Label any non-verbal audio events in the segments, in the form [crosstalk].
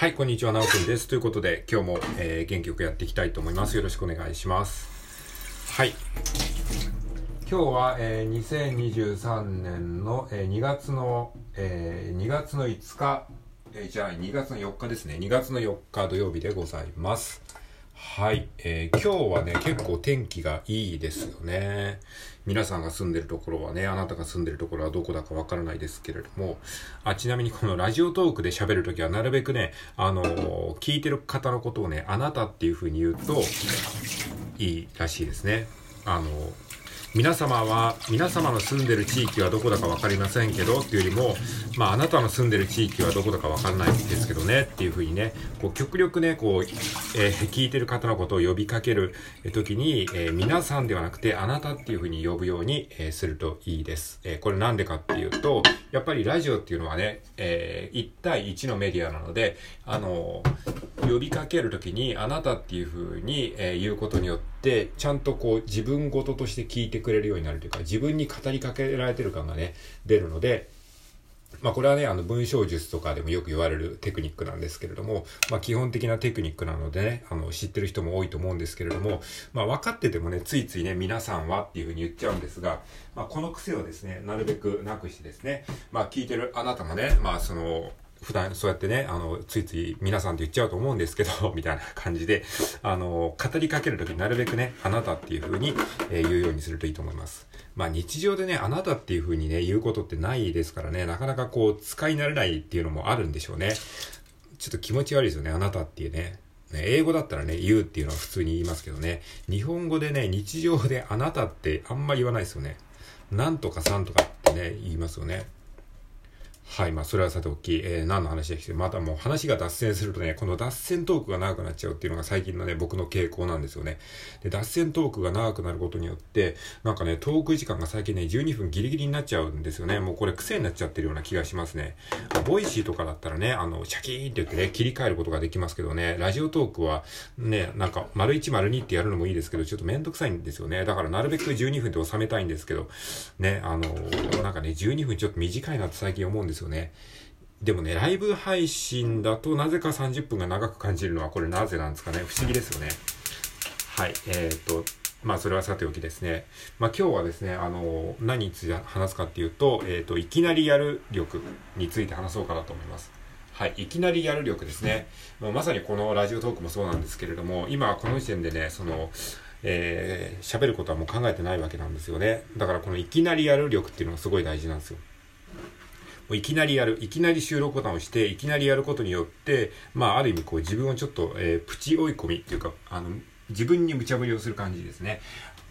はい、こんにちは、なおくんです。ということで、今日も、えー元気よくやっていきたいと思います。よろしくお願いします。はい。今日は、えー2023年の、えー2月の、えー2月の5日、えーじゃあ2月の4日ですね。2月の4日土曜日でございます。はい、えー今日はね、結構天気がいいですよね。皆さんが住んでるところはね、あなたが住んでるところはどこだかわからないですけれども、あ、ちなみにこのラジオトークで喋るときはなるべくね、あのー聞いてる方のことをね、あなたっていう風に言うと、いいらしいですね。あの皆様は、皆様の住んでる地域はどこだかわかりませんけど、っていうよりも、まあ、あなたの住んでる地域はどこだかわかんないんですけどね、っていうふうにね、こう、極力ね、こう、えー聞いてる方のことを呼びかける時に、えー皆さんではなくて、あなたっていうふうに呼ぶように、えーするといいです。えこれなんでかっていうと、やっぱりラジオっていうのはね、え1対1のメディアなので、あの呼びかけるときに、あなたっていうふうに、えー言うことによって、ちゃんとこう自分事として聞いてくれるようになるというか、自分に語りかけられてる感がね、出るので、まあこれはね、あの文章術とかでもよく言われるテクニックなんですけれども、まあ基本的なテクニックなのでね、あの知ってる人も多いと思うんですけれども、まあ分かっててもね、ついついね、皆さんはっていうふうに言っちゃうんですが、まあこの癖をですね、なるべくなくしてですね、まあ聞いてるあなたもね、まあその、普段そうやってね、あの、ついつい皆さんって言っちゃうと思うんですけど、[laughs] みたいな感じで、あの、語りかけるときなるべくね、あなたっていう風に、えー言うようにするといいと思います。まあ日常でね、あなたっていう風にね、言うことってないですからね、なかなかこう、使い慣れないっていうのもあるんでしょうね。ちょっと気持ち悪いですよね、あなたっていうね。ね英語だったらね、言うっていうのは普通に言いますけどね、日本語でね、日常であなたってあんま言わないですよね。なんとかさんとかってね、言いますよね。はい、まあ、それはさておき、えー何の話でして、またもう話が脱線するとね、この脱線トークが長くなっちゃうっていうのが最近のね、僕の傾向なんですよね。で、脱線トークが長くなることによって、なんかね、トーク時間が最近ね、12分ギリギリになっちゃうんですよね。もうこれ癖になっちゃってるような気がしますね。ボイシーとかだったらね、あの、シャキーンって言ってね、切り替えることができますけどね、ラジオトークはね、なんか、丸1丸2ってやるのもいいですけど、ちょっとめんどくさいんですよね。だからなるべく12分で収めたいんですけど、ね、あの、なんかね、12分ちょっと短いなって最近思うんですですよね。でもね、ライブ配信だとなぜか30分が長く感じるのはこれなぜなんですかね。不思議ですよね。はい。えーっと、まあそれはさておきですね。まあ今日はですね、あの、何について話すかっていうと、えーっと、いきなりやる力について話そうかなと思います。はい。いきなりやる力ですね。まあ、まさにこのラジオトークもそうなんですけれども、今この時点でね、その、えー喋ることはもう考えてないわけなんですよね。だからこのいきなりやる力っていうのがすごい大事なんですよ。いきなりやる、いきなり収録ボタンを押して、いきなりやることによって、まあ、ある意味、こう、自分をちょっと、えープチ追い込みっていうか、あの、自分に無茶ぶりをする感じですね。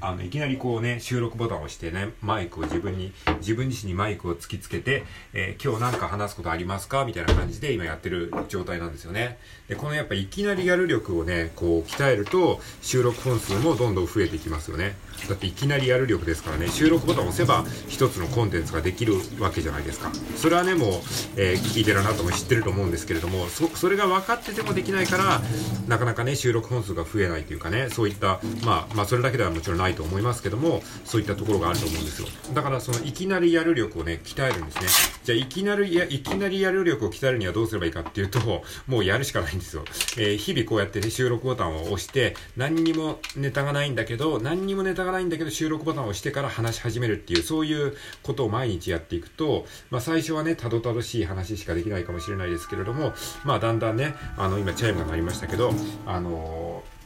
あの、いきなりこうね、収録ボタンを押してね、マイクを自分に、自分自身にマイクを突きつけて、えー今日なんか話すことありますか？みたいな感じで今やってる状態なんですよね。で、このやっぱいきなりやる力をね、こう、鍛えると、収録本数もどんどん増えていきますよね。だっていきなりやる力ですからね、収録ボタンを押せば一つのコンテンツができるわけじゃないですか。それはね、もう、えー聞いてるなたも知ってると思うんですけれども、そ、それが分かっててもできないから、なかなかね、収録本数が増えないというかね、そういった、まあ、まあ、それだけではもちろんないと思いますけども、そういったところがあると思うんですよ。だから、その、いきなりやる力をね、鍛えるんですね。じゃあ、いきなりや、いきなりやる力を鍛えるにはどうすればいいかっていうと、[laughs] もうやるしかないんですよ。えー日々こうやってね、収録ボタンを押して、何にもネタがないんだけど、何にもネタがないんだけど、収録ボタンを押してから話し始めるっていう、そういうことを毎日やっていくと、まあ最初はね、たどたどしい話しかできないかもしれないですけれども、まあだんだんね、あの、今チャイムが鳴りましたけど、あのー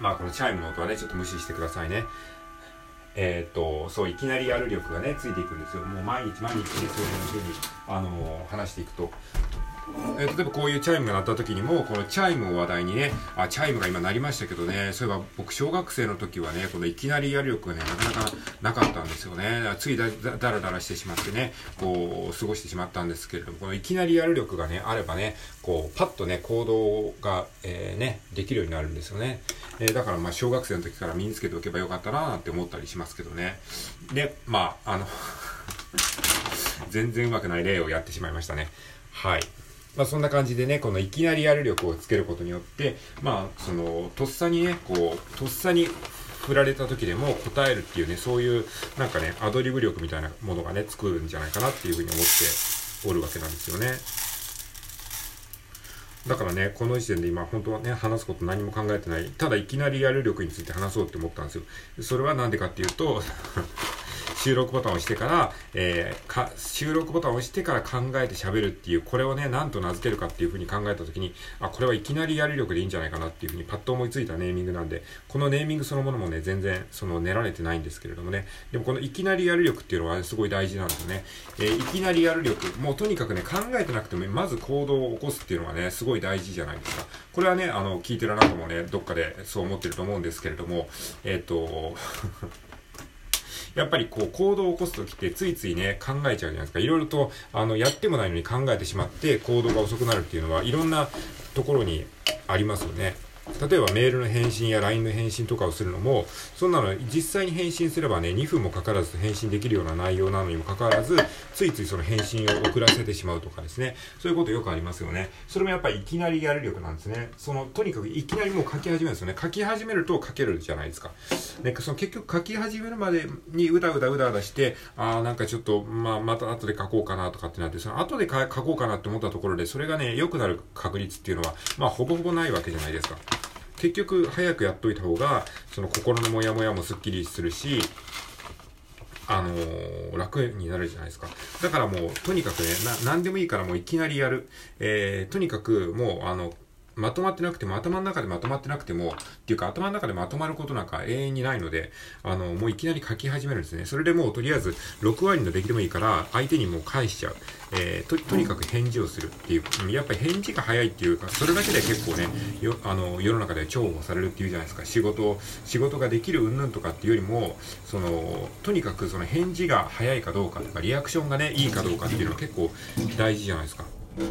まあこのチャイムの音はね、ちょっと無視してくださいね。えっ、と、そう、いきなりやる力がね、ついていくんですよ。もう毎日毎日ね、そういうふうに、あのー話していくと。えー例えばこういうチャイムが鳴った時にも、このチャイムを話題にね、あ、チャイムが今鳴りましたけどね、そういえば僕小学生の時はね、このいきなりやる力がね、なかなかなかったんですよね。ついだだだらだらしてしまってね、こう、過ごしてしまったんですけれども、このいきなりやる力がね、あればね、こう、パッとね、行動が、えーね、できるようになるんですよね。えーだからまあ小学生の時から身につけておけばよかったななんて思ったりしますけどね。で、まあ、あの、[laughs] 全然うまくない例をやってしまいましたね。はい。まあそんな感じでね、このいきなりやる力をつけることによって、まあその、とっさにね、こう、とっさに振られた時でも答えるっていうね、そういうなんかね、アドリブ力みたいなものがね、作るんじゃないかなっていうふうに思っておるわけなんですよね。だからね、この時点で今、本当はね、話すこと何も考えてない。ただ、いきなりやる力について話そうって思ったんですよ。それはなんでかっていうと収録ボタンを押してから、えー、か、収録ボタンを押してから考えて喋るっていう、これをね、なんと名付けるかっていうふうに考えたときに、あ、これはいきなりやり力でいいんじゃないかなっていうふうにパッと思いついたネーミングなんで、このネーミングそのものもね、全然、その練られてないんですけれどもね、でもこのいきなりやる力っていうのは、すごい大事なんですね。えー、いきなりやる力、もうとにかくね、考えてなくても、まず行動を起こすっていうのはね、すごい大事じゃないですか。これはね、あの、聞いてるあなたもね、どっかでそう思ってると思うんですけれども、えっ、ー、と、やっぱりこう行動を起こす時ってついついね考えちゃうじゃないですか。いろいろとあのやってもないのに考えてしまって行動が遅くなるっていうのはいろんなところにありますよね。例えばメールの返信や LINE の返信とかをするのも、そんなの実際に返信すればね、2分もかからず返信できるような内容なのにもかかわらず、ついついその返信を遅らせてしまうとかですね。そういうことよくありますよね。それもやっぱりいきなりやる力なんですね。その、とにかくいきなりもう書き始めるんですよね。書き始めると書けるじゃないですか。ね、その結局書き始めるまでにうだうだうだうだして、ああ、なんかちょっと、まあ、また後で書こうかなとかってなって、その後で書こうかなって思ったところで、それがね、良くなる確率っていうのは、まあ、ほぼほぼないわけじゃないですか。結局早くやっといた方が、その心のモヤモヤもスッキリするし、あのー、楽になるじゃないですか。だからもう、とにかくね、な、なんでもいいからもういきなりやる。えー、とにかくもう、あの、まとまってなくても、頭の中でまとまってなくても、っていうか頭の中でまとまることなんか永遠にないので、あの、もういきなり書き始めるんですね。それでもうとりあえず6割の出来でもいいから、相手にもう返しちゃう。えー、と、とにかく返事をするっていう。やっぱり返事が早いっていうか、それだけで結構ね、よ、あの、世の中で重宝されるっていうじゃないですか。仕事を、仕事ができる云々とかっていうよりも、その、とにかくその返事が早いかどうかとか、リアクションがね、いいかどうかっていうのは結構大事じゃないですか。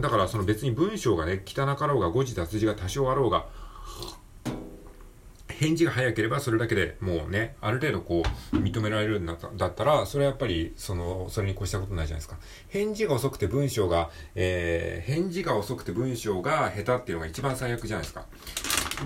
だからその別に文章がね、汚かろうが誤字脱字が多少あろうが、返事が早ければそれだけでもうね、ある程度こう認められるんだったら、それはやっぱりその、それに越したことないじゃないですか。返事が遅くて文章が、えー、返事が遅くて文章が下手っていうのが一番最悪じゃないですか。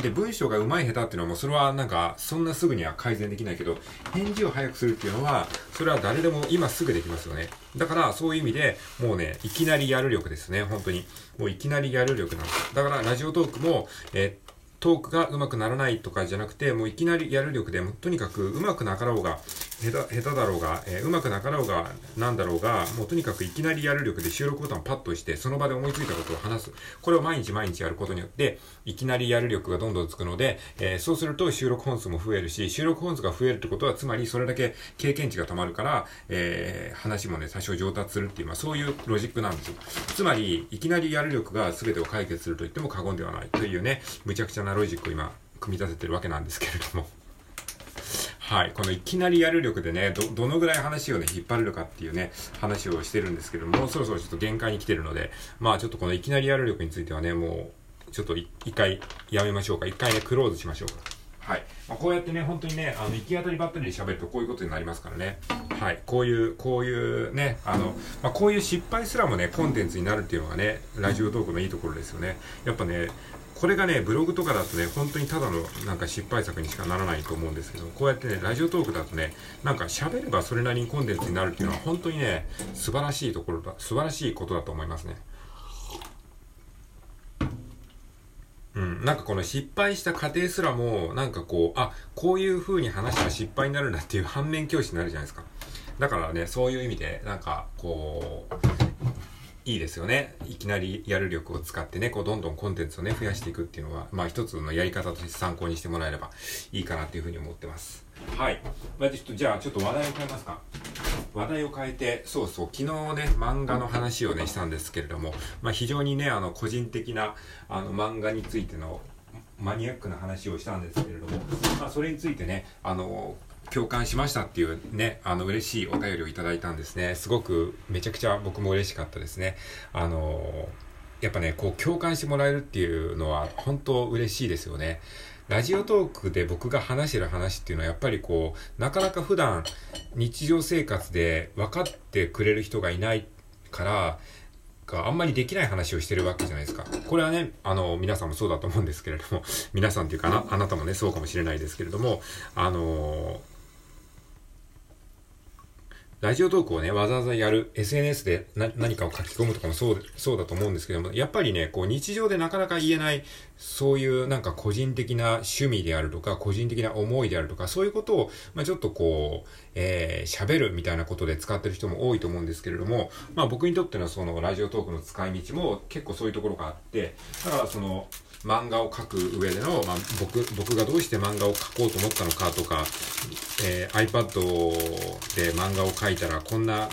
で、文章が上手い下手っていうのはもうそれはなんか、そんなすぐには改善できないけど、返事を早くするっていうのは、それは誰でも今すぐできますよね。だからそういう意味で、もうね、いきなりやる力ですね、本当に。もういきなりやる力なんです。だからラジオトークも、えトークが上手くならないとかじゃなくて、もういきなりやる力で、もとにかく上手くなかろうが、下手、だろうが、えー、上手くなかろうが、なんだろうが、もうとにかくいきなりやる力で収録ボタンをパッとして、その場で思いついたことを話す。これを毎日毎日やることによって、いきなりやる力がどんどんつくので、えー、そうすると収録本数も増えるし、収録本数が増えるってことは、つまりそれだけ経験値が溜まるから、えー、話もね、多少上達するっていう、まあそういうロジックなんですよ。つまり、いきなりやる力が全てを解決すると言っても過言ではないというね、むちゃくちゃなロジックを今、組み立ててるわけなんですけれども。はい。このいきなりやる力でね、ど、どのぐらい話をね、引っ張れるかっていうね、話をしてるんですけども、うそろそろちょっと限界に来てるので、まあちょっとこのいきなりやる力についてはね、もう、ちょっと一回やめましょうか。一回ね、クローズしましょうか。はい。まあ、こうやってね、本当にね、あの、行き当たりばったりで喋るとこういうことになりますからね。はい。こういう、こういうね、あの、まあ、こういう失敗すらもね、コンテンツになるっていうのがね、ラジオトークのいいところですよね。やっぱね、これがね、ブログとかだとね、本当にただのなんか失敗作にしかならないと思うんですけど、こうやってね、ラジオトークだとね、なんか喋ればそれなりにコンテンツになるっていうのは本当にね、素晴らしいところだ、素晴らしいことだと思いますね。うん、なんかこの失敗した過程すらも、なんかこう、あ、こういう風に話したら失敗になるんだっていう反面教師になるじゃないですか。だからね、そういう意味で、なんか、こう、いいですよね。いきなりやる力を使ってね、こうどんどんコンテンツをね、増やしていくっていうのは、まあ一つのやり方として参考にしてもらえればいいかなっていうふうに思ってます。はい。まあ、ちょっとじゃあちょっと話題を変えますか。話題を変えて、そうそう、昨日ね、漫画の話をね、したんですけれども、まあ非常にね、あの、個人的な、あの、漫画についてのマニアックな話をしたんですけれども、まあそれについてね、あの、共感しましたっていうね、あの嬉しいお便りをいただいたんですね。すごくめちゃくちゃ僕も嬉しかったですね。あのやっぱね、こう共感してもらえるっていうのは本当嬉しいですよね。ラジオトークで僕が話してる話っていうのはやっぱりこう、なかなか普段日常生活で分かってくれる人がいないから、あんまりできない話をしてるわけじゃないですか。これはね、あの、皆さんもそうだと思うんですけれども、皆さんっていうかな、あなたもね、そうかもしれないですけれども、あのラジオトークをね、わざわざやる、SNS で何かを書き込むとかもそう、そうだと思うんですけども、やっぱりね、こう日常でなかなか言えない、そういうなんか個人的な趣味であるとか、個人的な思いであるとか、そういうことを、まあちょっとこう、えー、喋るみたいなことで使ってる人も多いと思うんですけれども、まあ僕にとってのそのラジオトークの使い道も結構そういうところがあって、だからその、漫画を描く上での、まあ、僕、僕がどうして漫画を描こうと思ったのかとか、えー、iPad で漫画を描いたらこんな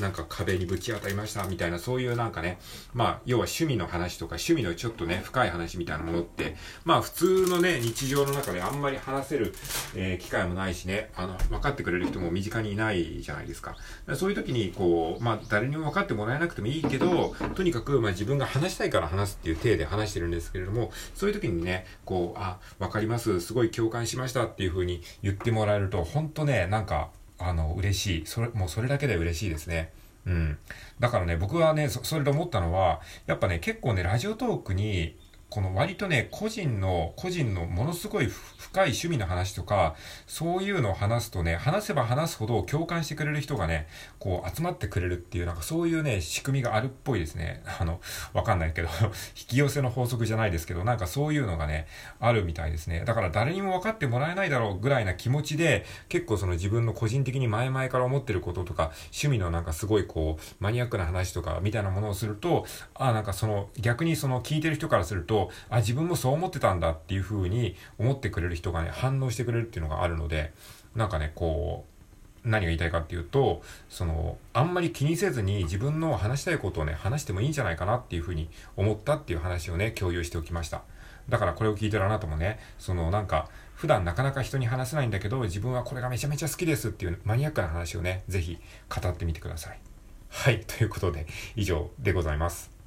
なんか壁にぶち当たりましたみたいな、そういうなんかね、まあ、要は趣味の話とか、趣味のちょっとね、深い話みたいなものって、まあ、普通のね、日常の中であんまり話せる、えー、機会もないしね、あの、分かってくれる人も身近にいないじゃないですか。かそういう時に、こう、まあ、誰にも分かってもらえなくてもいいけど、とにかく、まあ、自分が話したいから話すっていう体で話してるんですけれども、そういう時にね、こう、あ、わかります、すごい共感しましたっていう風に言ってもらえると、本当ね、なんか、あの、嬉しい。それ、もうそれだけで嬉しいですね。うん。だからね、僕はね、そそれで思ったのは、やっぱね、結構ね、ラジオトークに、この割とね、個人の、個人のものすごい深い趣味の話とか、そういうのを話すとね、話せば話すほど共感してくれる人がね、こう集まってくれるっていう、なんかそういうね、仕組みがあるっぽいですね。あの、わかんないけど [laughs] 引き寄せの法則じゃないですけど、なんかそういうのがね、あるみたいですね。だから誰にも分かってもらえないだろうぐらいな気持ちで、結構その自分の個人的に前々から思ってることとか、趣味のなんかすごいこう、マニアックな話とかみたいなものをすると、ああ、なんかその、逆にその聞いてる人からすると、あ、自分もそう思ってたんだっていう風に思ってくれる人がね、反応してくれるっていうのがあるので、なんかね、こう、何が言いたいかっていうと、その、あんまり気にせずに自分の話したいことをね、話してもいいんじゃないかなっていう風に思ったっていう話をね、共有しておきました。だからこれを聞いてるあなたもね、そのなんか、普段なかなか人に話せないんだけど、自分はこれがめちゃめちゃ好きですっていうマニアックな話をね、ぜひ語ってみてください。はい、ということで、以上でございます。